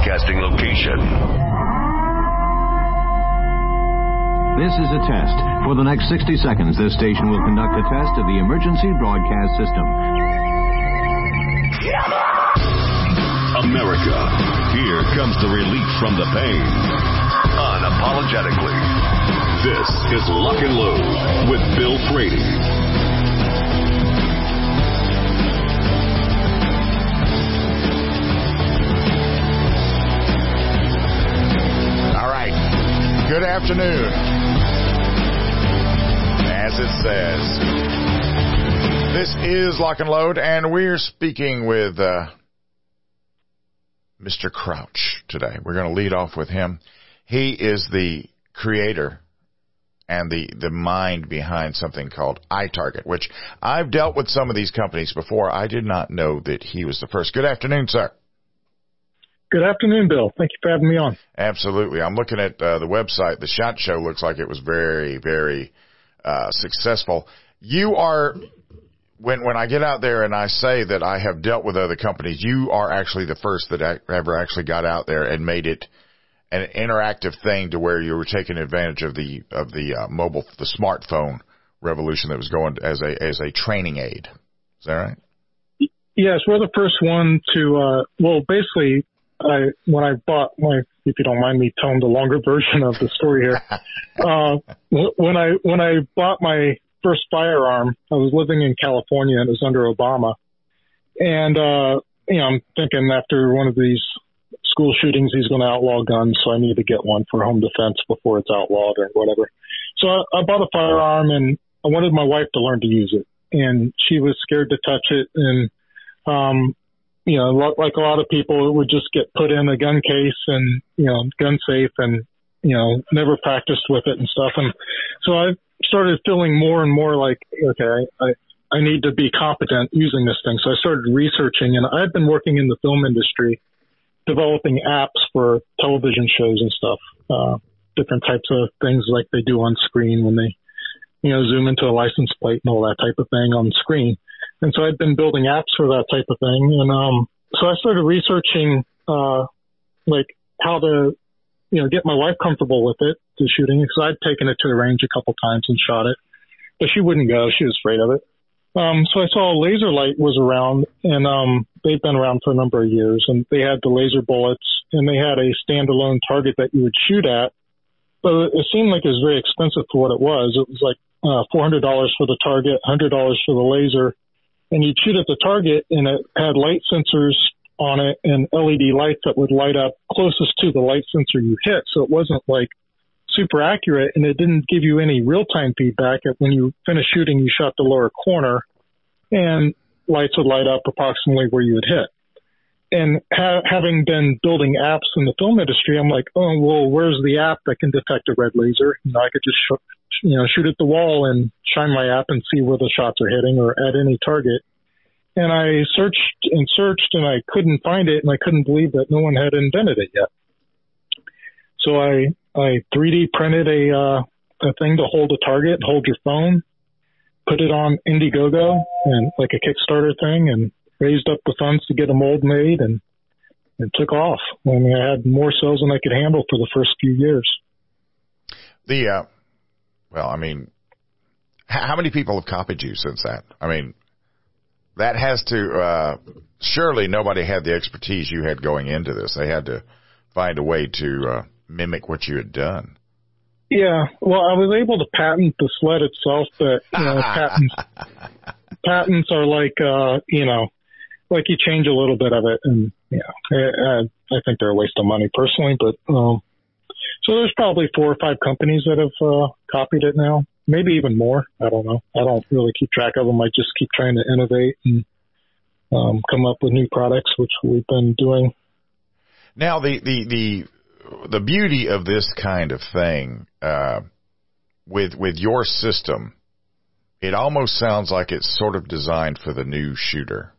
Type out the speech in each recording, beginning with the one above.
Broadcasting location. This is a test. For the next 60 seconds, this station will conduct a test of the emergency broadcast system. America. Here comes the relief from the pain. Unapologetically. This is Lock and Load with Bill Frady. Good afternoon. As it says, this is Lock and Load, and we're speaking with uh, Mr. Crouch today. We're going to lead off with him. He is the creator and the, the mind behind something called iTarget, which I've dealt with some of these companies before. I did not know that he was the first. Good afternoon, sir. Good afternoon, Bill. Thank you for having me on. Absolutely. I'm looking at uh, the website. The shot show looks like it was very, very uh, successful. You are when when I get out there and I say that I have dealt with other companies, you are actually the first that I ever actually got out there and made it an interactive thing to where you were taking advantage of the of the uh, mobile the smartphone revolution that was going as a as a training aid. Is that right? Yes, we're the first one to. Uh, well, basically, I when I bought my, if you don't mind me telling the longer version of the story here, uh, when I when I bought my first firearm, I was living in California and it was under Obama, and uh, you know I'm thinking after one of these school shootings he's going to outlaw guns, so I need to get one for home defense before it's outlawed or whatever. So I, I bought a firearm and I wanted my wife to learn to use it, and she was scared to touch it and um you know, like a lot of people, it would just get put in a gun case and, you know, gun safe and, you know, never practiced with it and stuff. And so I started feeling more and more like, okay, I, I need to be competent using this thing. So I started researching and I've been working in the film industry, developing apps for television shows and stuff, uh, different types of things like they do on screen when they, you know, zoom into a license plate and all that type of thing on screen. And so I'd been building apps for that type of thing. And, um, so I started researching, uh, like how to, you know, get my wife comfortable with it, the shooting, because I'd taken it to the range a couple times and shot it, but she wouldn't go. She was afraid of it. Um, so I saw laser light was around and, um, they've been around for a number of years and they had the laser bullets and they had a standalone target that you would shoot at. But it seemed like it was very expensive for what it was. It was like, uh, $400 for the target, $100 for the laser and you'd shoot at the target and it had light sensors on it and LED lights that would light up closest to the light sensor you hit. So it wasn't like super accurate and it didn't give you any real time feedback. When you finished shooting, you shot the lower corner and lights would light up approximately where you had hit. And ha- having been building apps in the film industry, I'm like, oh, well, where's the app that can detect a red laser? You know, I could just, sh- you know, shoot at the wall and shine my app and see where the shots are hitting or at any target. And I searched and searched and I couldn't find it and I couldn't believe that no one had invented it yet. So I, I 3D printed a, uh, a thing to hold a target, hold your phone, put it on Indiegogo and like a Kickstarter thing and raised up the funds to get a mold made and it took off. I mean, I had more sales than I could handle for the first few years. The, uh, well, I mean, how many people have copied you since that? I mean, that has to, uh, surely nobody had the expertise you had going into this. They had to find a way to, uh, mimic what you had done. Yeah, well, I was able to patent the sled itself, but you know, patents patents are like uh, you know, like you change a little bit of it, and yeah, I, I think they're a waste of money personally. But um, so there's probably four or five companies that have uh, copied it now. maybe even more. I don't know. I don't really keep track of them. I just keep trying to innovate and um, come up with new products, which we've been doing. Now, the the the the beauty of this kind of thing uh, with with your system, it almost sounds like it's sort of designed for the new shooter.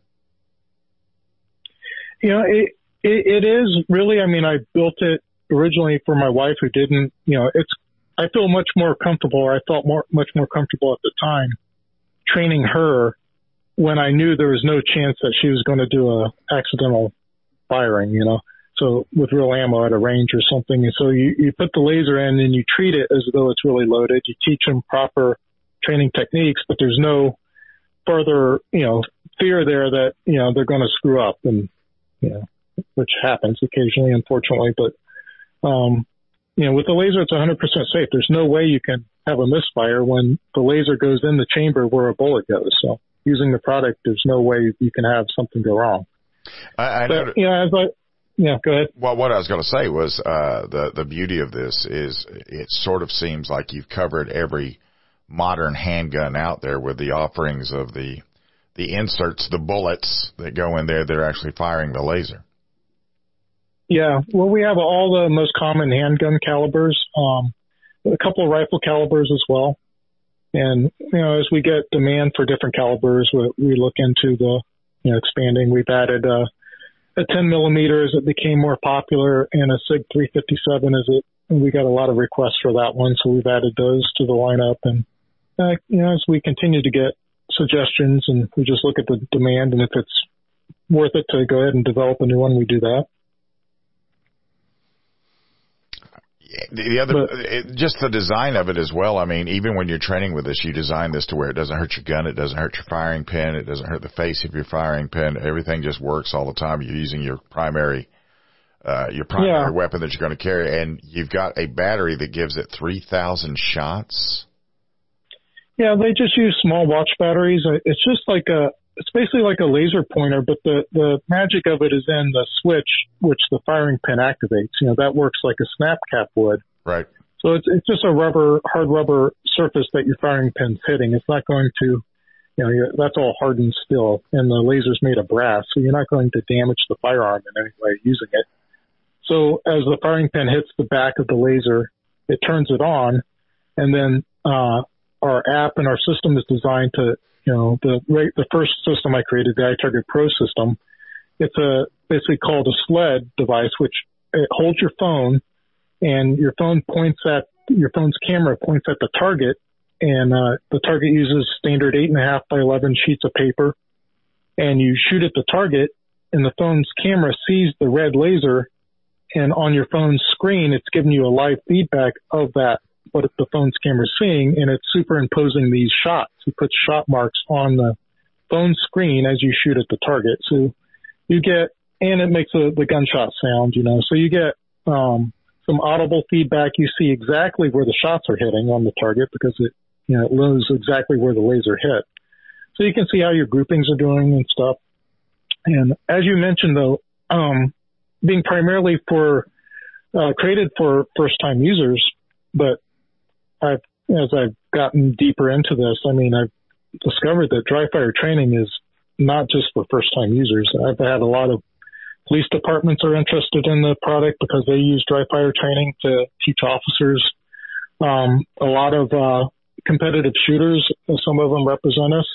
You know, it, it, it is really. I mean, I built it originally for my wife who didn't. You know, it's. I feel much more comfortable, or I felt more much more comfortable at the time, training her when I knew there was no chance that she was going to do a accidental firing. You know, so with real ammo at a range or something. And so you, you put the laser in and you treat it as though it's really loaded. You teach them proper training techniques, but there's no further, you know, fear there that, you know, they're going to screw up and, you know, which happens occasionally, unfortunately. But, um, you know, with the laser, it's 100% safe. There's no way you can have a misfire when the laser goes in the chamber where a bullet goes. So using the product, there's no way you can have something go wrong. I, I but, you know, as I, yeah, go ahead. Well, what I was going to say was uh, the the beauty of this is it sort of seems like you've covered every modern handgun out there with the offerings of the the inserts, the bullets that go in there that are actually firing the laser. Yeah, well, we have all the most common handgun calibers, um, a couple of rifle calibers as well, and you know, as we get demand for different calibers, we, we look into the you know expanding. We've added. Uh, a 10 millimeter as it became more popular and a SIG 357 as it, we got a lot of requests for that one. So we've added those to the lineup. And, uh, you know, as we continue to get suggestions and we just look at the demand and if it's worth it to go ahead and develop a new one, we do that. The other, but, it, just the design of it as well. I mean, even when you're training with this, you design this to where it doesn't hurt your gun, it doesn't hurt your firing pin, it doesn't hurt the face of your firing pin. Everything just works all the time. You're using your primary, uh, your primary yeah. weapon that you're going to carry, and you've got a battery that gives it three thousand shots. Yeah, they just use small watch batteries. It's just like a it's basically like a laser pointer, but the, the magic of it is in the switch, which the firing pin activates. You know, that works like a snap cap would. Right. So it's, it's just a rubber, hard rubber surface that your firing pin's hitting. It's not going to, you know, that's all hardened still, and the laser's made of brass, so you're not going to damage the firearm in any way using it. So as the firing pin hits the back of the laser, it turns it on, and then uh, our app and our system is designed to you know, the the first system I created, the iTarget Pro system, it's a basically called a sled device, which it holds your phone, and your phone points at your phone's camera points at the target, and uh, the target uses standard eight and a half by eleven sheets of paper, and you shoot at the target, and the phone's camera sees the red laser, and on your phone's screen, it's giving you a live feedback of that what the phone's camera is seeing, and it's superimposing these shots. It puts shot marks on the phone screen as you shoot at the target. So you get, and it makes a, the gunshot sound, you know, so you get, um, some audible feedback. You see exactly where the shots are hitting on the target because it, you know, it knows exactly where the laser hit. So you can see how your groupings are doing and stuff. And as you mentioned though, um, being primarily for, uh, created for first time users, but I've, as I've gotten deeper into this, I mean, I've discovered that dry fire training is not just for first time users. I've had a lot of police departments are interested in the product because they use dry fire training to teach officers. Um, a lot of, uh, competitive shooters, some of them represent us,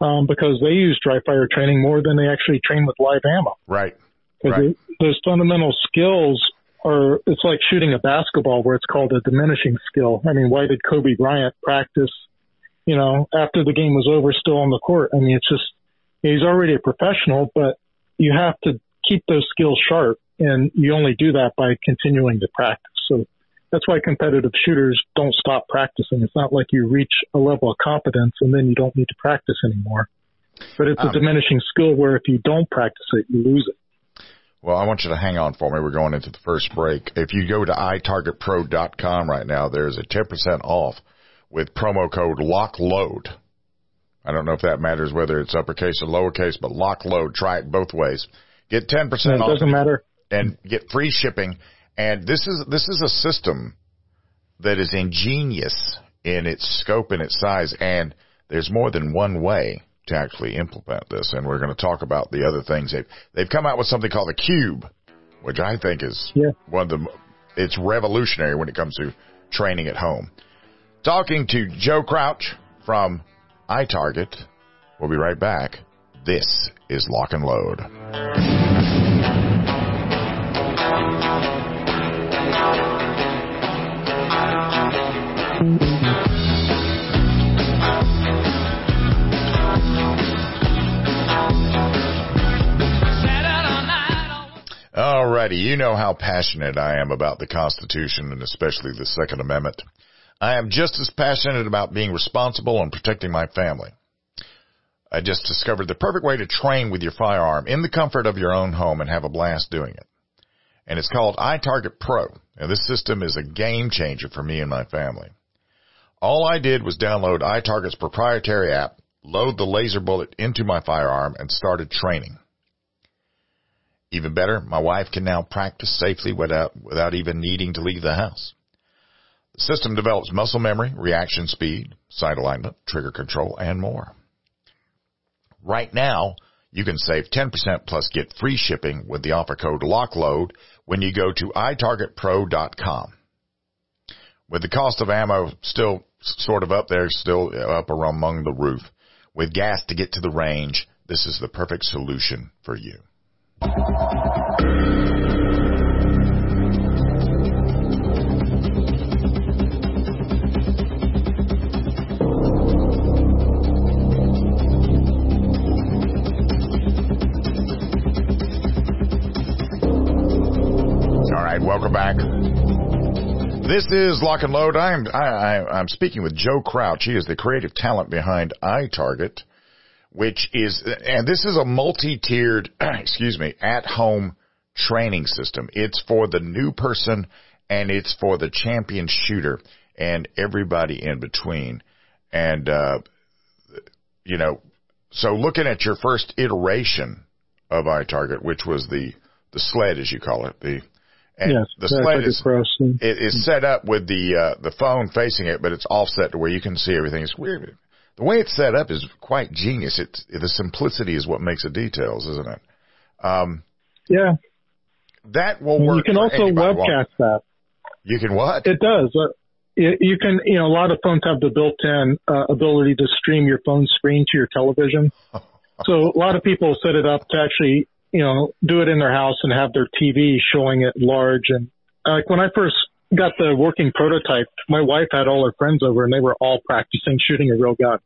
um, because they use dry fire training more than they actually train with live ammo. Right. Right. Those fundamental skills or it's like shooting a basketball where it's called a diminishing skill. I mean, why did Kobe Bryant practice, you know, after the game was over still on the court? I mean, it's just, he's already a professional, but you have to keep those skills sharp and you only do that by continuing to practice. So that's why competitive shooters don't stop practicing. It's not like you reach a level of competence and then you don't need to practice anymore. But it's um, a diminishing skill where if you don't practice it, you lose it. Well, I want you to hang on for me. We're going into the first break. If you go to itargetpro.com right now, there's a 10% off with promo code LOCKLOAD. I don't know if that matters whether it's uppercase or lowercase, but LOCKLOAD. Try it both ways. Get 10% it off. doesn't matter. And get free shipping. And this is, this is a system that is ingenious in its scope and its size, and there's more than one way to actually implement this. And we're going to talk about the other things. They've, they've come out with something called the Cube, which I think is Yeah. one of the, it's revolutionary when it comes to training at home. Talking to Joe Crouch from iTarget. We'll be right back. This is Lock and Load. Alrighty, you know how passionate I am about the Constitution and especially the Second Amendment. I am just as passionate about being responsible and protecting my family. I just discovered the perfect way to train with your firearm in the comfort of your own home and have a blast doing it. And it's called iTarget Pro. Now this system is a game changer for me and my family. All I did was download iTarget's proprietary app, load the laser bullet into my firearm, and started training. Even better, my wife can now practice safely without, without even needing to leave the house. The system develops muscle memory, reaction speed, sight alignment, trigger control, and more. Right now, you can save 10% plus get free shipping with the offer code LOCKLOAD when you go to itargetpro.com. With the cost of ammo still sort of up there, still up around among the roof, with gas to get to the range, this is the perfect solution for you. All right, welcome back. This is Lock and Load. I'm I, I, I'm speaking with Joe Crouch. He is the creative talent behind iTarget, which is and this is a multi-tiered, excuse me, at-home training system. It's for the new person and it's for the champion shooter and everybody in between. And uh, you know, so looking at your first iteration of iTarget, which was the the sled, as you call it, the and Yes, the sled like is it is set up with the uh, the phone facing it, but it's offset to where you can see everything. It's weird. The way it's set up is quite genius. It's the simplicity is what makes the details, isn't it? Um, Yeah, that will work. you can also webcast that. You can what? It does. Uh, you, you can, you know, a lot of phones have the built-in uh, ability to stream your phone screen to your television. so a lot of people set it up to actually, you know, do it in their house and have their TV showing it large. And uh, like when I first got the working prototype, my wife had all her friends over and they were all practicing shooting a real gun.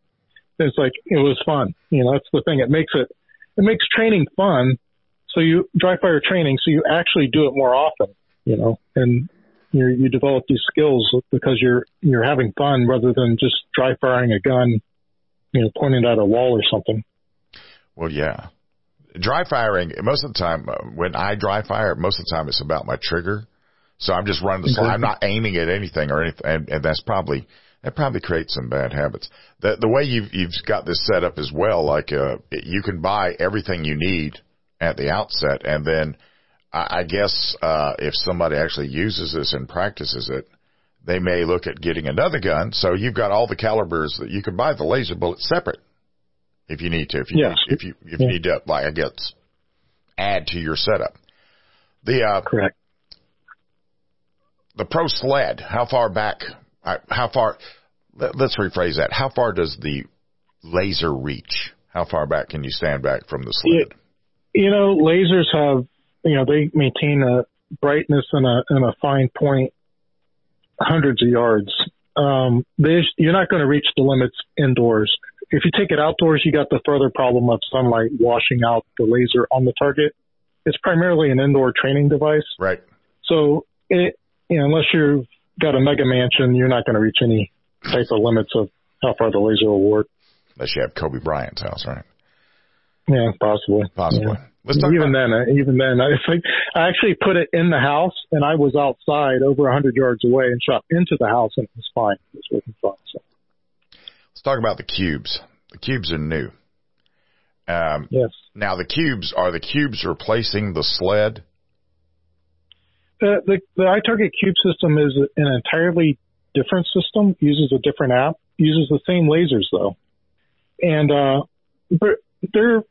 It's like it was fun. You know, that's the thing. It makes it it makes training fun. So you dry fire training, so you actually do it more often. You know, and you you develop these skills because you're you're having fun rather than just dry firing a gun, you know, pointing at a wall or something. Well, yeah. Dry firing, most of the time, uh, when I dry fire, most of the time it's about my trigger. So I'm just running the slide. I'm not aiming at anything or anything. And, and that's probably, that probably creates some bad habits. The, the way you've, you've got this set up as well, like, uh, you can buy everything you need at the outset. And then I, I guess, uh, if somebody actually uses this and practices it, they may look at getting another gun. So you've got all the calibers that you can buy the laser bullet separate if you need to. If you if you if Yeah. you need to, like I guess, add to your setup. The uh, Correct. the pro sled. How far back? Uh, How far? Let, let's rephrase that. How far does the laser reach? How far back can you stand back from the sled? You know, lasers have, you know, they maintain a brightness and a and a fine point hundreds of yards. Um, they, you're not going to reach the limits indoors. If you take it outdoors, you got the further problem of sunlight washing out the laser on the target. It's primarily an indoor training device. Right. So it, you know, unless you've got a mega mansion, you're not going to reach any type of limits of how far the laser will work. Unless you have Kobe Bryant's house, right? Yeah, possibly. Possibly. Yeah. Let's talk even then, uh, even then, I think I actually put it in the house, and I was outside over a hundred yards away and shot into the house, and it was fine. It was working fine. So let's talk about the cubes. The cubes are new. Um, yes, now the cubes are the cubes replacing the sled. The the, iTarget Cube system is an entirely different system, uses a different app, uses the same lasers though, and uh, but they're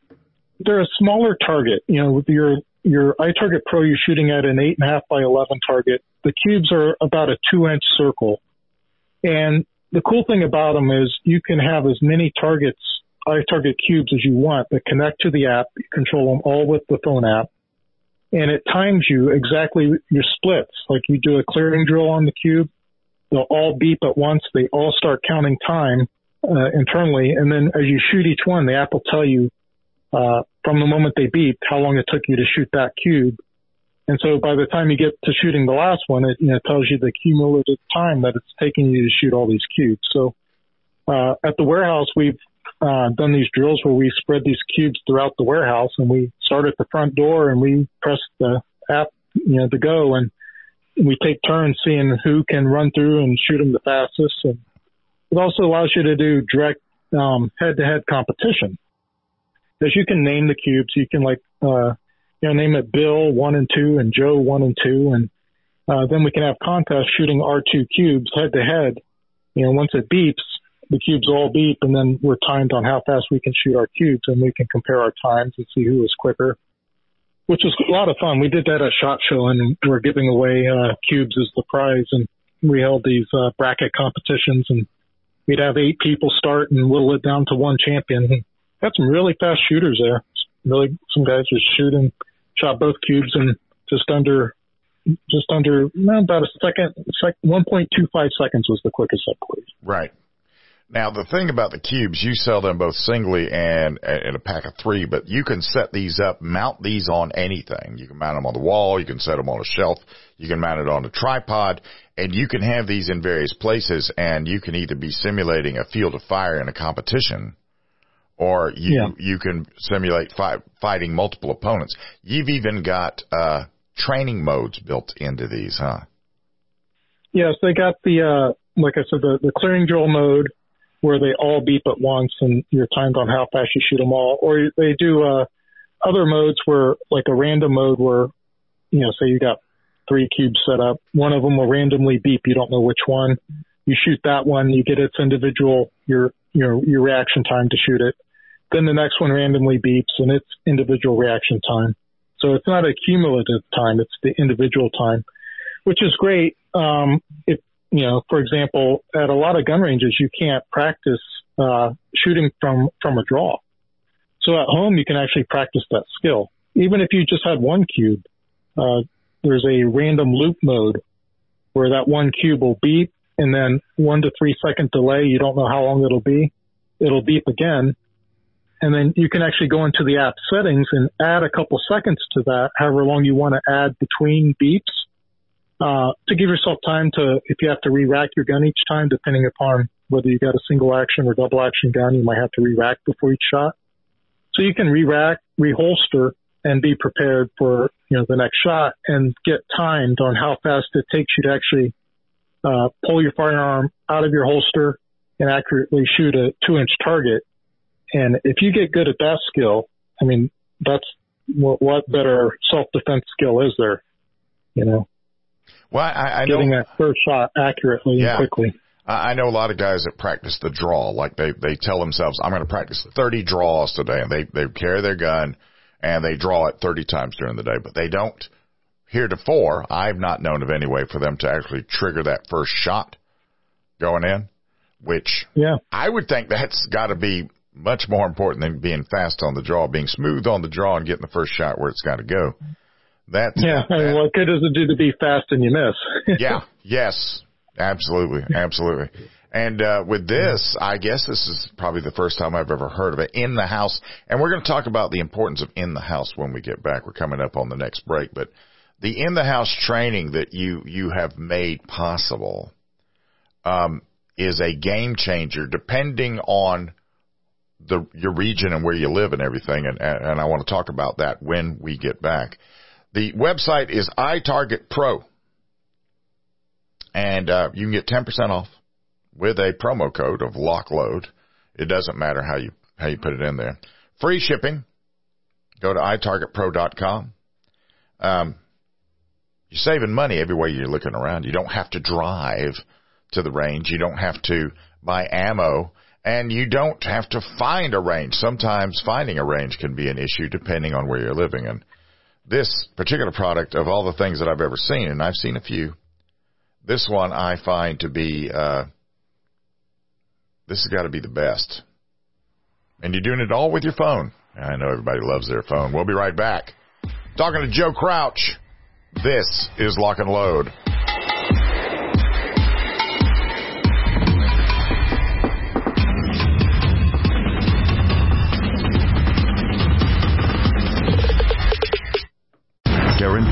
they're a smaller target. You know, with your your iTarget Pro, you're shooting at an eight and a half by eleven target. The cubes are about a two inch circle, and the cool thing about them is you can have as many targets, iTarget cubes as you want that connect to the app. You control them all with the phone app and it times you exactly your splits. Like you do a clearing drill on the cube, they'll all beep at once. They all start counting time uh, internally, and then as you shoot each one, the app will tell you uh, from the moment they beep how long it took you to shoot that cube. And so by the time you get to shooting the last one, it you know tells you the cumulative time that it's taking you to shoot all these cubes. So uh, at the warehouse, we've uh, done these drills where we spread these cubes throughout the warehouse and we start at the front door and we press the app, you know, to go and we take turns seeing who can run through and shoot them the fastest. And it also allows you to do direct, um, head to head competition. As you can name the cubes, you can like, uh, you know, name it Bill one and two and Joe one and two. And, uh, then we can have contests shooting our two cubes head to head. You know, once it beeps, the cubes all beep and then we're timed on how fast we can shoot our cubes and we can compare our times and see who is quicker, which was a lot of fun. We did that at SHOT Show and we're giving away, uh, cubes as the prize and we held these, uh, bracket competitions and we'd have eight people start and whittle it down to one champion. Had some really fast shooters there. Really, some guys were shooting, shot both cubes in just under just under about a second, sec, 1.25 seconds was the quickest I believe. Right. Now the thing about the cubes, you sell them both singly and in a pack of three, but you can set these up, mount these on anything. You can mount them on the wall, you can set them on a shelf, you can mount it on a tripod, and you can have these in various places and you can either be simulating a field of fire in a competition or you, yeah. you can simulate fi- fighting multiple opponents. You've even got, uh, training modes built into these, huh? Yes, they got the, uh, like I said, the, the clearing drill mode, where they all beep at once and you're timed on how fast you shoot them all. Or they do uh, other modes where, like a random mode where, you know, say you got three cubes set up, one of them will randomly beep. You don't know which one. You shoot that one, you get its individual your your your reaction time to shoot it. Then the next one randomly beeps and its individual reaction time. So it's not a cumulative time; it's the individual time, which is great. Um, if you know, for example, at a lot of gun ranges, you can't practice uh, shooting from from a draw. So at home, you can actually practice that skill. Even if you just had one cube, uh, there's a random loop mode where that one cube will beep, and then one to three second delay. You don't know how long it'll be. It'll beep again, and then you can actually go into the app settings and add a couple seconds to that, however long you want to add between beeps uh, to give yourself time to, if you have to re-rack your gun each time, depending upon whether you got a single action or double action gun, you might have to re-rack before each shot. So you can re-rack, reholster, and be prepared for, you know, the next shot and get timed on how fast it takes you to actually, uh, pull your firearm out of your holster and accurately shoot a two inch target. And if you get good at that skill, I mean, that's what, what better self defense skill is there, you know? Well, I, I getting know, that first shot accurately yeah. and quickly. I know a lot of guys that practice the draw, like they they tell themselves, "I'm going to practice 30 draws today," and they they carry their gun and they draw it 30 times during the day, but they don't. Heretofore, I've not known of any way for them to actually trigger that first shot going in, which yeah, I would think that's got to be much more important than being fast on the draw, being smooth on the draw, and getting the first shot where it's got to go. That's yeah. Mean, what good does it do to be fast and you miss? yeah. Yes. Absolutely. Absolutely. And uh, with this, I guess this is probably the first time I've ever heard of it in the house. And we're going to talk about the importance of in the house when we get back. We're coming up on the next break, but the in the house training that you you have made possible um, is a game changer, depending on the your region and where you live and everything. And and I want to talk about that when we get back. The website is iTarget Pro. And uh, you can get 10% off with a promo code of LockLoad. It doesn't matter how you how you put it in there. Free shipping. Go to itargetpro.com. Um, you're saving money everywhere you're looking around. You don't have to drive to the range. You don't have to buy ammo and you don't have to find a range. Sometimes finding a range can be an issue depending on where you're living. And this particular product, of all the things that I've ever seen, and I've seen a few, this one I find to be, uh, this has got to be the best. And you're doing it all with your phone. I know everybody loves their phone. We'll be right back. Talking to Joe Crouch. This is Lock and Load.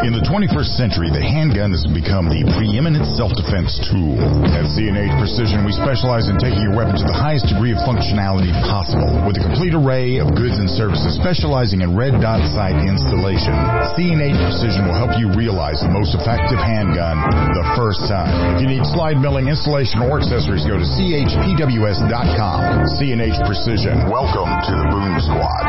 In the 21st century, the handgun has become the preeminent self-defense tool. At C&H Precision, we specialize in taking your weapon to the highest degree of functionality possible. With a complete array of goods and services specializing in red dot sight installation, C&H Precision will help you realize the most effective handgun the first time. If you need slide milling, installation, or accessories, go to chpws.com. C&H Precision. Welcome to the Boom Squad.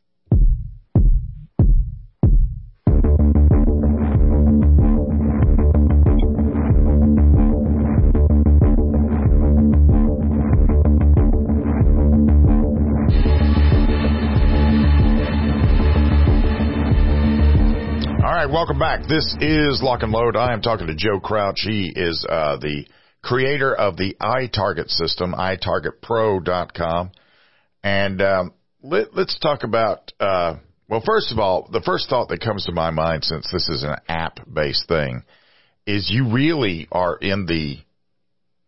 Welcome back. This is Lock and Load. I am talking to Joe Crouch. He is uh, the creator of the iTarget system, itargetpro.com. And um, let, us talk about, uh, well, first of all, the first thought that comes to my mind since this is an app based thing is you really are in the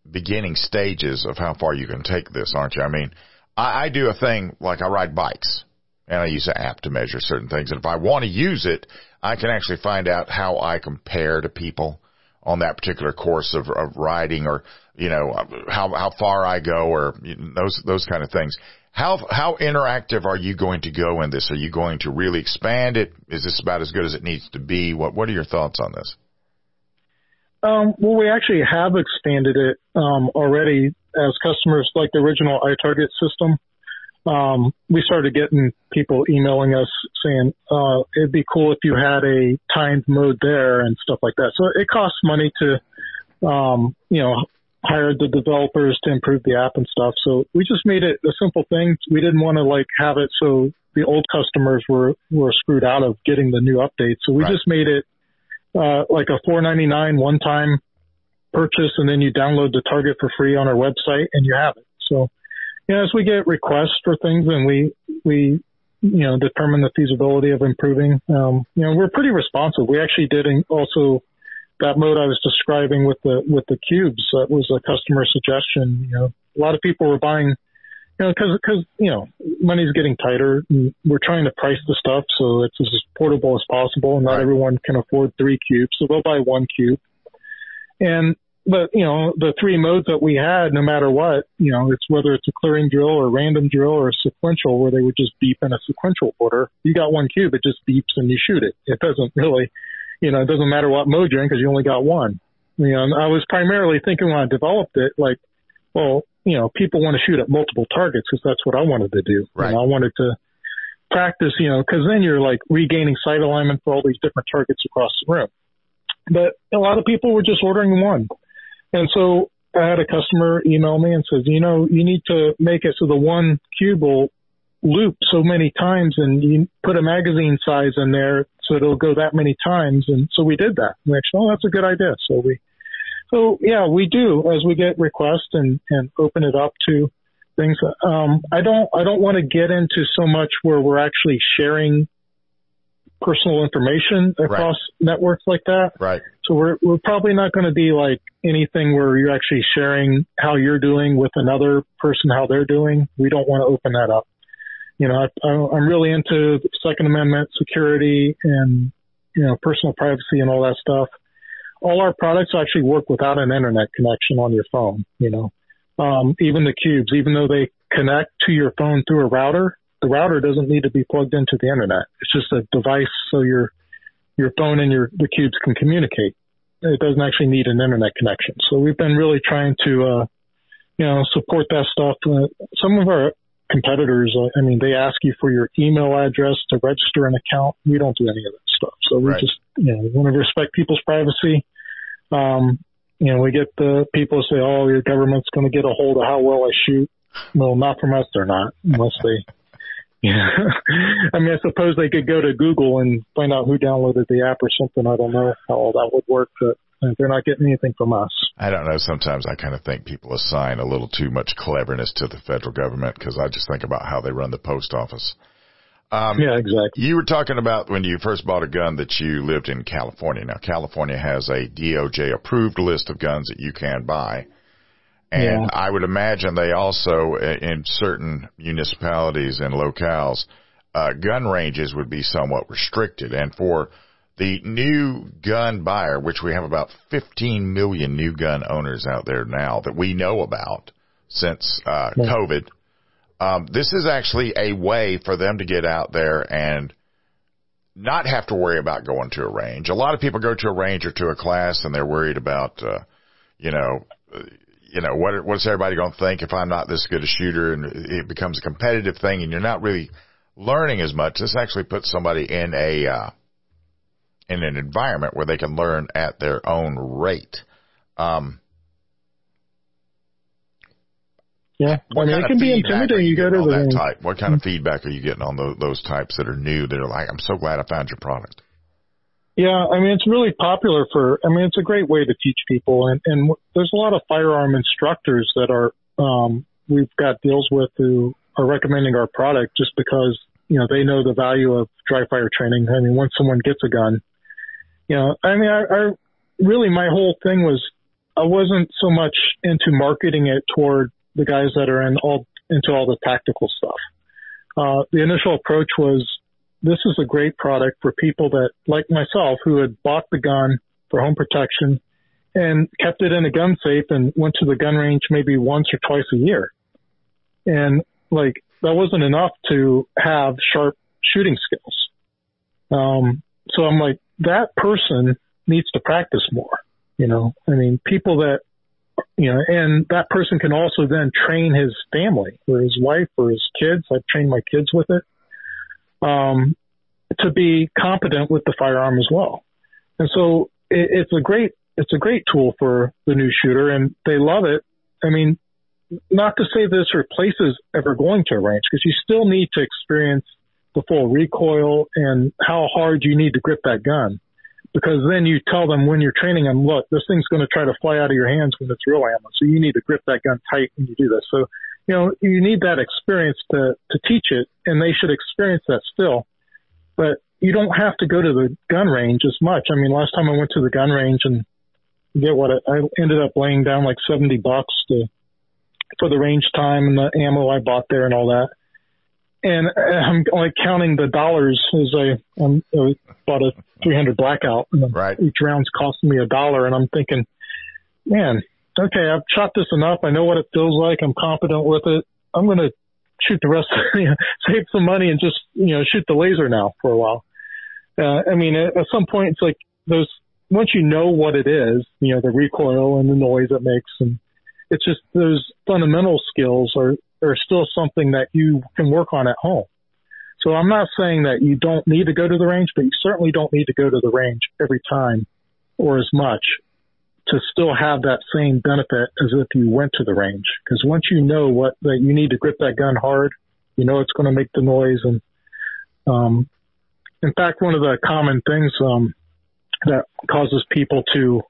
beginning stages of how far you can take this, aren't you? I mean, I, I do a thing like I ride bikes and I use an app to measure certain things. And if I want to use it, I can actually find out how I compare to people on that particular course of, of riding or, you know, how, how far I go or those, those kind of things. How, how interactive are you going to go in this? Are you going to really expand it? Is this about as good as it needs to be? What, what are your thoughts on this? Um, well, we actually have expanded it um, already as customers like the original iTarget system um, we started getting people emailing us saying, uh, it'd be cool if you had a timed mode there and stuff like that. So it costs money to, um, you know, hire the developers to improve the app and stuff. So we just made it a simple thing. We didn't want to like have it so the old customers were, were screwed out of getting the new updates. So we right. just made it, uh, like a 499 one time purchase and then you download the target for free on our website and you have it. So, you know, as we get requests for things and we, we, you know, determine the feasibility of improving, um, you know, we're pretty responsive. We actually did also that mode I was describing with the, with the cubes. That was a customer suggestion. You know, a lot of people were buying, you know, cause, cause, you know, money's getting tighter and we're trying to price the stuff so it's as portable as possible and not right. everyone can afford three cubes. So they'll buy one cube. And but you know the three modes that we had no matter what you know it's whether it's a clearing drill or random drill or a sequential where they would just beep in a sequential order you got one cube it just beeps and you shoot it. It doesn't really you know it doesn't matter what mode you're in because you only got one. You know and i was primarily thinking when i developed it like well you know people want to shoot at multiple targets because that's what i wanted to do. Right. and i wanted to practice you know because then you're like regaining sight alignment for all these different targets across the room. But a lot of people were just ordering one and so I had a customer email me and says, you know, you need to make it so the one cube will loop so many times and you put a magazine size in there so it'll go that many times. And so we did that. We actually, oh, that's a good idea. So we, so yeah, we do as we get requests and, and open it up to things. Um, I don't, I don't want to get into so much where we're actually sharing personal information across right. networks like that. Right. So we're we're probably not going to be like anything where you're actually sharing how you're doing with another person how they're doing. We don't want to open that up. You know, I, I'm really into Second Amendment security and you know personal privacy and all that stuff. All our products actually work without an internet connection on your phone. You know, um, even the cubes, even though they connect to your phone through a router, the router doesn't need to be plugged into the internet. It's just a device so your your phone and your the cubes can communicate. It doesn't actually need an internet connection. So we've been really trying to uh, you know support that stuff. Uh, some of our competitors, uh, I mean, they ask you for your email address to register an account. We don't do any of that stuff. So we right. just you know we want to respect people's privacy. Um, you know, we get the people say, "Oh, your government's going to get a hold of how well I shoot." Well, not from us, they're not, unless they yeah. I mean, I suppose they could go to Google and find out who downloaded the app or something. I don't know how all that would work, but they're not getting anything from us. I don't know. Sometimes I kind of think people assign a little too much cleverness to the federal government because I just think about how they run the post office. Um, yeah, exactly. You were talking about when you first bought a gun that you lived in California. Now, California has a DOJ approved list of guns that you can buy. And yeah. I would imagine they also, in certain municipalities and locales, uh, gun ranges would be somewhat restricted. And for the new gun buyer, which we have about 15 million new gun owners out there now that we know about since uh, COVID, um, this is actually a way for them to get out there and not have to worry about going to a range. A lot of people go to a range or to a class and they're worried about, uh, you know, you know, what, what's everybody going to think if I'm not this good a shooter and it becomes a competitive thing and you're not really learning as much. This actually puts somebody in a, uh, in an environment where they can learn at their own rate. Um, yeah, what I mean, it can be intimidating. You go to the that type? What kind of feedback are you getting on those, those types that are new that are like, I'm so glad I found your product? Yeah, I mean, it's really popular for, I mean, it's a great way to teach people. And, and there's a lot of firearm instructors that are, um, we've got deals with who are recommending our product just because, you know, they know the value of dry fire training. I mean, once someone gets a gun, you know, I mean, I, I really, my whole thing was, I wasn't so much into marketing it toward the guys that are in all, into all the tactical stuff. Uh, the initial approach was, this is a great product for people that, like myself, who had bought the gun for home protection and kept it in a gun safe and went to the gun range maybe once or twice a year. And like, that wasn't enough to have sharp shooting skills. Um, so I'm like, that person needs to practice more. You know, I mean, people that, you know, and that person can also then train his family or his wife or his kids. I've trained my kids with it um, to be competent with the firearm as well. And so it, it's a great it's a great tool for the new shooter, and they love it. I mean, not to say this replaces ever going to a range because you still need to experience the full recoil and how hard you need to grip that gun. Because then you tell them when you're training them, look, this thing's going to try to fly out of your hands when it's real ammo. So you need to grip that gun tight when you do this. So, you know, you need that experience to, to teach it and they should experience that still. But you don't have to go to the gun range as much. I mean, last time I went to the gun range and get what I ended up laying down like 70 bucks to, for the range time and the ammo I bought there and all that. And I'm like counting the dollars as I, um, I bought a 300 blackout and Right. each round's costing me a dollar. And I'm thinking, man, okay, I've shot this enough. I know what it feels like. I'm confident with it. I'm going to shoot the rest, you know, save some money and just, you know, shoot the laser now for a while. Uh, I mean, at, at some point, it's like those, once you know what it is, you know, the recoil and the noise it makes, and it's just those fundamental skills are, are still something that you can work on at home. So I'm not saying that you don't need to go to the range, but you certainly don't need to go to the range every time or as much to still have that same benefit as if you went to the range. Because once you know what that you need to grip that gun hard, you know it's going to make the noise. And um, in fact, one of the common things um, that causes people to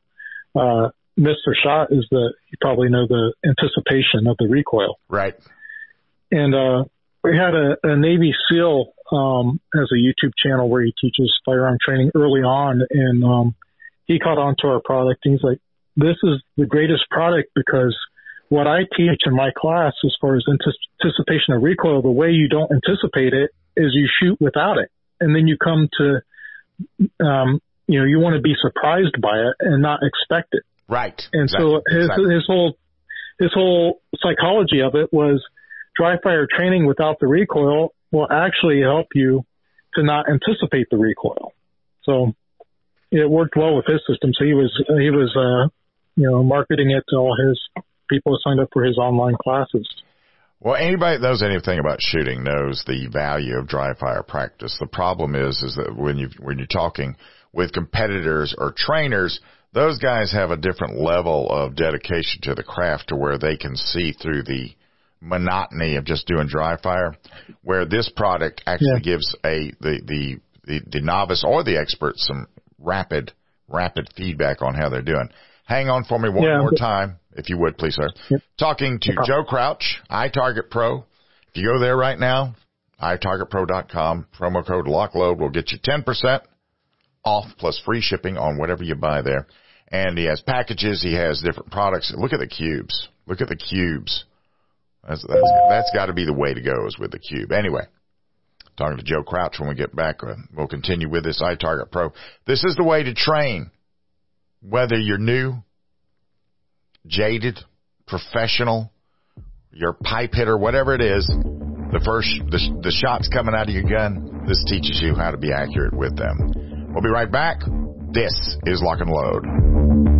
uh, miss their shot is that you probably know the anticipation of the recoil. Right. And uh, we had a, a Navy SEAL um, has a YouTube channel where he teaches firearm training early on, and um, he caught on to our product. And he's like, "This is the greatest product because what I teach in my class, as far as anticipation of recoil, the way you don't anticipate it is you shoot without it, and then you come to, um, you know, you want to be surprised by it and not expect it." Right. And so his Exactly. his whole his whole psychology of it was dry fire training without the recoil will actually help you to not anticipate the recoil. So it worked well with his system. So he was he was uh you know marketing it to all his people who signed up for his online classes. Well, anybody that knows anything about shooting knows the value of dry fire practice. The problem is, is that when you when you're talking with competitors or trainers, those guys have a different level of dedication to the craft to where they can see through the monotony of just doing dry fire. Where this product actually Yeah. gives a the, the the the novice or the expert some rapid rapid feedback on how they're doing. Hang on for me one Yeah, more time, if you would, please, sir. Talking to Joe Crouch, iTarget Pro. If you go there right now, itargetpro.com, promo code LOCKLOAD will get you 10% off plus free shipping on whatever you buy there. And he has packages, he has different products. Look at the cubes. Look at the cubes. That's, that's, that's got to be the way to go is with the cube. Anyway, Talking to Joe Crouch when we get back. Uh, we'll continue with this iTarget Pro. This is the way to train, whether you're new, jaded, professional, your pipe hitter, whatever it is. The first, the, the shots coming out of your gun, this teaches you how to be accurate with them. We'll be right back. This is Lock and Load.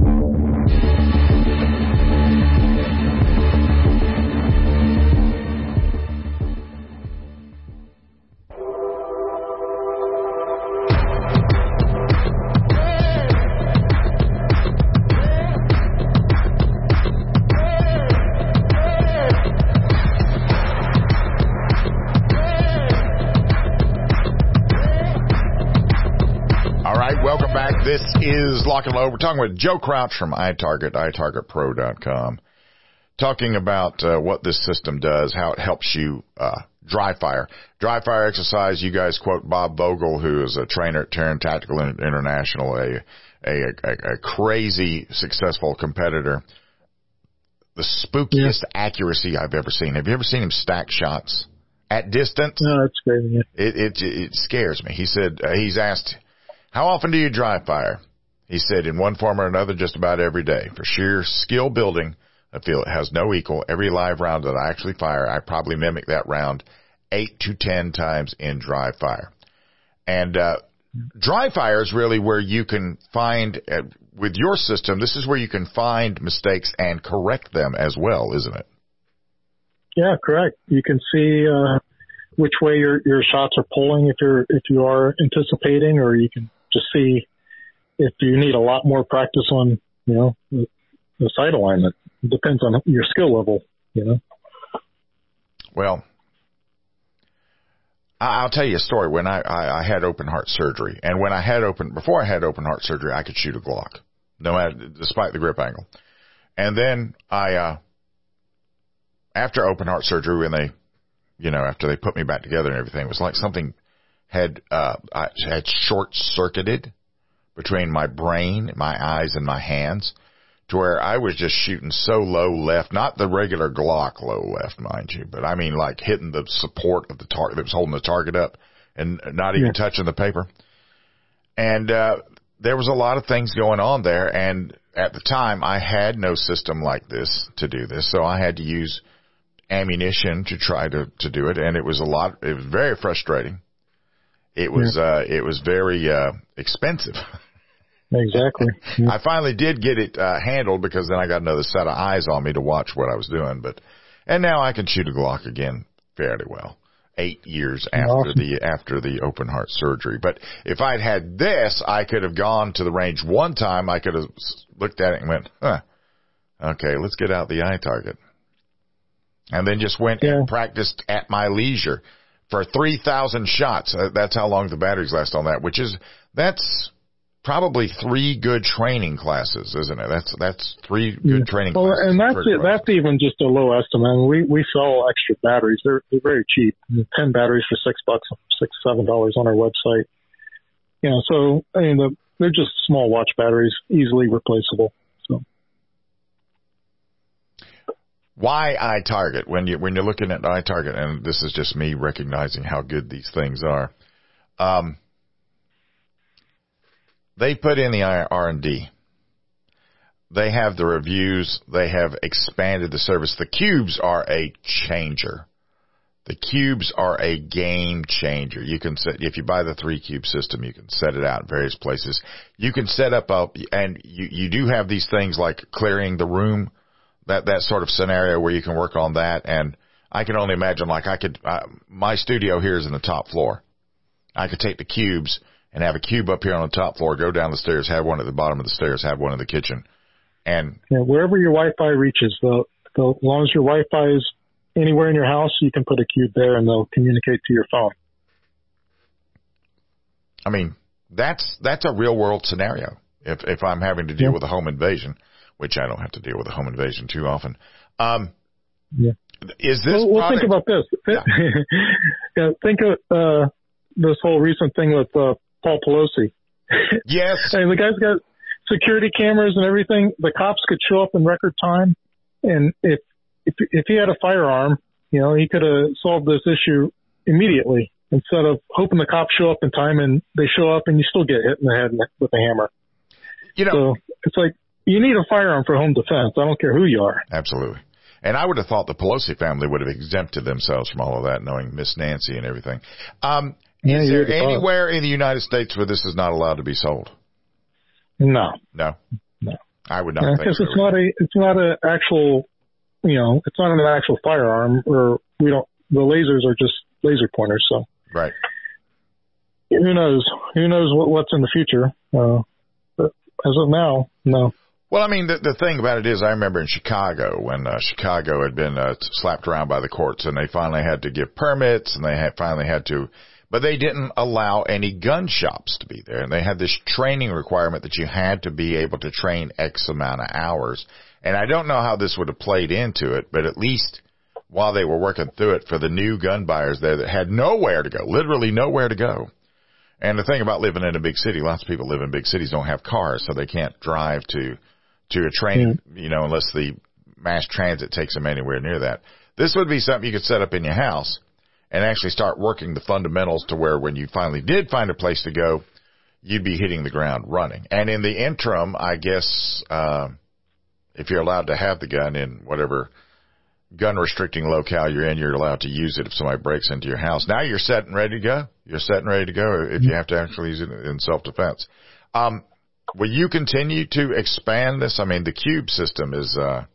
And Load. We're talking with Joe Crouch from iTarget, iTargetPro.com, talking about uh, what this system does, how it helps you uh, dry fire. Dry fire exercise, you guys quote Bob Vogel, who is a trainer at Taran Tactical International, a, a, a, a crazy successful competitor. The spookiest yeah. accuracy I've ever seen. Have you ever seen him stack shots? At distance, no, that's crazy. It, it it scares me. He said uh, he's asked how often do you dry fire? He said, in one form or another, just about every day. For sheer skill building, I feel it has no equal. Every live round that I actually fire, I probably mimic that round eight to ten times in dry fire. And, uh, dry fire is really where you can find, uh, with your system, this is where you can find mistakes and correct them as well, isn't it? Yeah, correct. You can see, uh, which way your, your shots are pulling if you're, if you are anticipating, or you can just see if you need a lot more practice on, you know, the, sight alignment. It depends on your skill level, you know. Well, I'll tell you a story. When I, I, I had open heart surgery, and when I had open before I had open heart surgery, I could shoot a Glock, no matter despite the grip angle. And then I, uh, after open heart surgery, when they, you know, after they put me back together and everything, it was like something had uh, I had short circuited between my brain, my eyes, and my hands, to where I was just shooting so low left, not the regular Glock low left, mind you, but I mean like hitting the support of the target that was holding the target up and not even yeah. touching the paper. And uh, there was a lot of things going on there, and at the time I had no system like this to do this, so I had to use ammunition to try to to do it, and it was a lot. It was very frustrating it was yeah. uh, it was very uh, expensive. Exactly. Yeah. I finally did get it uh, handled because then I got another set of eyes on me to watch what I was doing. But and now I can shoot a Glock again fairly well. Eight years after awesome. the after the open heart surgery. But if I'd had this, I could have gone to the range one time. I could have looked at it and went, "Huh, okay, let's get out the iTarget," and then just went yeah. and practiced at my leisure for 3,000 shots. Uh, that's how long the batteries last on that, which is, that's probably three good training classes, isn't it? That's, that's three good training well, classes. And that's it. That's even just a low estimate. I mean, We, we sell extra batteries. They're, they're very cheap. 10 batteries for six bucks, six, seven dollars on our website. You know, so, I mean, the, they're just small watch batteries, easily replaceable. So. Why iTarget when you when you're looking at iTarget, and this is just me recognizing how good these things are. Um, they put in the R and D. They have the reviews. They have expanded the service. The cubes are a changer. The cubes are a game changer. You can set, if you buy the three cube system, you can set it out in various places. You can set up a, and you, you do have these things like clearing the room that that sort of scenario where you can work on that. And I can only imagine like I could uh, my studio here is in the top floor. I could take the cubes and have a cube up here on the top floor, go down the stairs, have one at the bottom of the stairs, have one in the kitchen, and yeah, wherever your Wi-Fi reaches, the, the as long as your Wi-Fi is anywhere in your house, you can put a cube there and they'll communicate to your phone. I mean, that's that's a real world scenario. If if I'm having to deal yeah. with a home invasion, which I don't have to deal with a home invasion too often. Um, yeah. Is this? Well, well think about this. Yeah. yeah think of uh, this whole recent thing with uh, Paul Pelosi. Yes. and the guy's got security cameras and everything. The cops could show up in record time, and if if if he had a firearm, you know, he could have solved this issue immediately. instead of hoping the cops show up in time and they show up and you still get hit in the head with a hammer. You know, So it's like you need a firearm for home defense. I don't care who you are. absolutely. And I would have thought the Pelosi family would have exempted themselves from all of that, knowing Miss Nancy and everything. Um, Yeah, is there thought. anywhere in the United States where this is not allowed to be sold? No, No. No. I would not because so. it's not a it's not an actual you know it's not an actual firearm or we don't the lasers are just laser pointers. So right. who knows who knows what, what's in the future. Uh, but as of now, no. Well, I mean, the, the thing about it is, I remember in Chicago when uh, Chicago had been uh, slapped around by the courts, and they finally had to give permits, and they had finally had to, but they didn't allow any gun shops to be there, and they had this training requirement that you had to be able to train X amount of hours, and I don't know how this would have played into it, but at least while they were working through it for the new gun buyers there that had nowhere to go, literally nowhere to go. And the thing about living in a big city, lots of people live in big cities don't have cars, so they can't drive to to a training, you know, unless the mass transit takes them anywhere near that. This would be something you could set up in your house and actually start working the fundamentals to where when you finally did find a place to go, you'd be hitting the ground running. And in the interim, I guess, uh, if you're allowed to have the gun in whatever gun restricting locale you're in, you're allowed to use it if somebody breaks into your house. Now you're set and ready to go. You're set and ready to go if you have to actually use it in self defense. Um, will you continue to expand this? I mean, the cube system is, uh,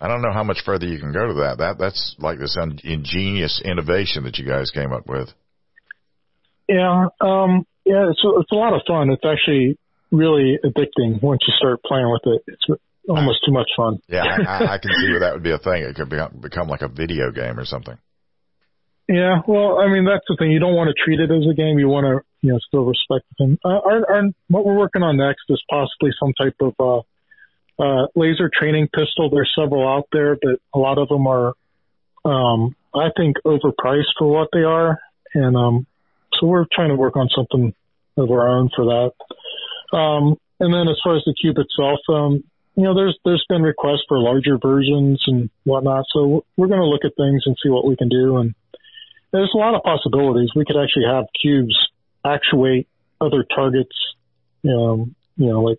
I don't know how much further you can go to that. That, that's like this un- ingenious innovation that you guys came up with. Yeah, um, yeah, it's a, it's a lot of fun. It's actually really addicting once you start playing with it. It's almost too much fun. Yeah, I, I, I can see where that would be a thing. It could become, become like a video game or something. Yeah, well, I mean that's the thing. You don't want to treat it as a game. You want to, you know, still respect them. Uh, our, our, what we're working on next is possibly some type of uh, uh, laser training pistol. There's several out there, but a lot of them are, um, I think, overpriced for what they are, and um, so we're trying to work on something of our own for that. Um, and then as far as the cube itself, um, you know, there's there's been requests for larger versions and whatnot. So we're going to look at things and see what we can do and there's a lot of possibilities. We could actually have cubes actuate other targets, um, you know, like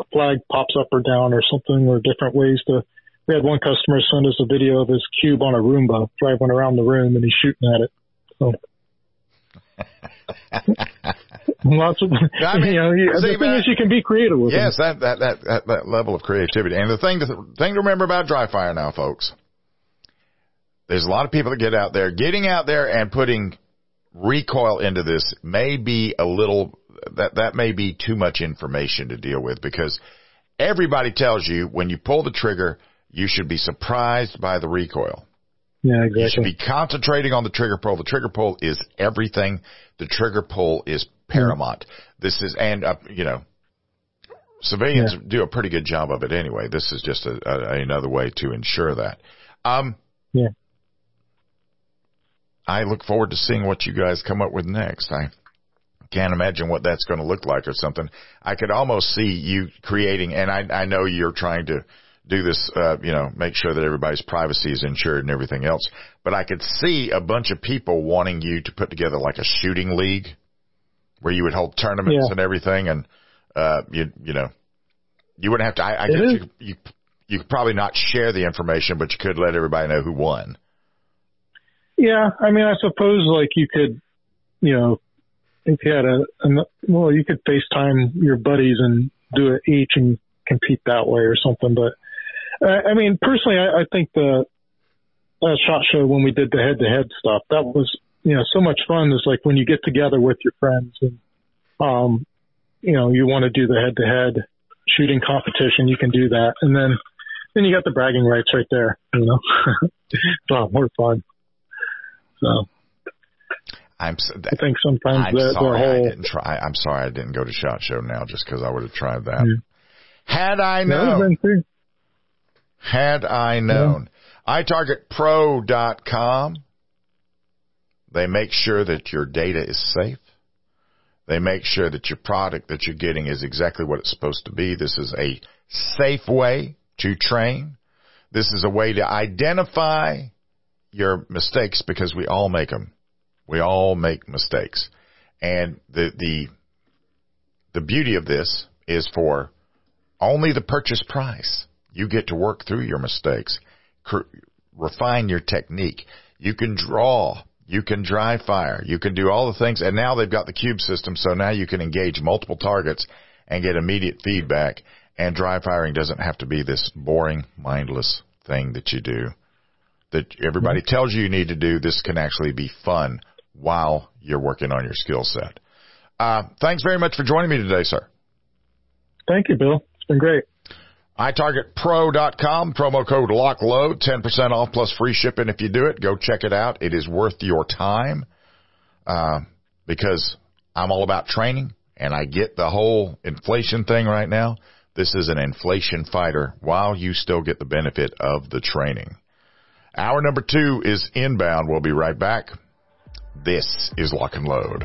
a flag pops up or down or something or different ways to. We had one customer send us a video of his cube on a Roomba driving around the room and he's shooting at it. So. Lots of, I mean, you know, the thing is you can be creative with it. Yes, that, that, that, that, that level of creativity. And the thing to, thing to remember about dry fire now, folks, there's a lot of people that get out there. Getting out there and putting recoil into this may be a little, that, that may be too much information to deal with because everybody tells you when you pull the trigger, you should be surprised by the recoil. Yeah, exactly. You should be concentrating on the trigger pull. The trigger pull is everything. The trigger pull is paramount. This is, and, uh, you know, civilians do a pretty good job of it anyway. This is just a, a, another way to ensure that. Um, Yeah. I look forward to seeing what you guys come up with next. I can't imagine what that's going to look like or something. I could almost see you creating, and I, I know you're trying to do this, uh, you know, make sure that everybody's privacy is insured and everything else. But I could see a bunch of people wanting you to put together like a shooting league where you would hold tournaments Yeah. and everything, and uh, you you know, you wouldn't have to. I, I guess you you you could probably not share the information, but you could let everybody know who won. Yeah, I mean, I suppose like you could, you know, if you had a, a well, you could FaceTime your buddies and do it each and compete that way or something. But uh, I mean, personally, I, I think the uh, shot show when we did the head-to-head stuff that was, you know, so much fun. Is like when you get together with your friends and, um, you know, you want to do the head-to-head shooting competition, you can do that, and then then you got the bragging rights right there. You know, it's a lot more fun. So. I'm s- I think sometimes I'm the sorry I didn't try. I'm sorry I didn't go to Shot Show now just because I would have tried that. Yeah. Had I known, had I known, iTargetPro.com. They make sure that your data is safe. They make sure that your product that you're getting is exactly what it's supposed to be. This is a safe way to train. This is a way to identify your mistakes because we all make them. We all make mistakes. And the, the, the beauty of this is for only the purchase price. You get to work through your mistakes, cr- refine your technique. You can draw. You can dry fire. You can do all the things. And now they've got the cube system. So now you can engage multiple targets and get immediate feedback. And dry firing doesn't have to be this boring, mindless thing that you do that everybody mm-hmm. tells you you need to do. This can actually be fun while you're working on your skill set. Uh, thanks very much for joining me today, sir. Thank you, Bill. It's been great. iTargetPro.com, promo code LOCKLOAD, 10% off plus free shipping if you do it. Go check it out. It is worth your time uh, because I'm all about training and I get the whole inflation thing right now. This is an inflation fighter while you still get the benefit of the training. Hour number two is inbound. We'll be right back. This is Lock and Load.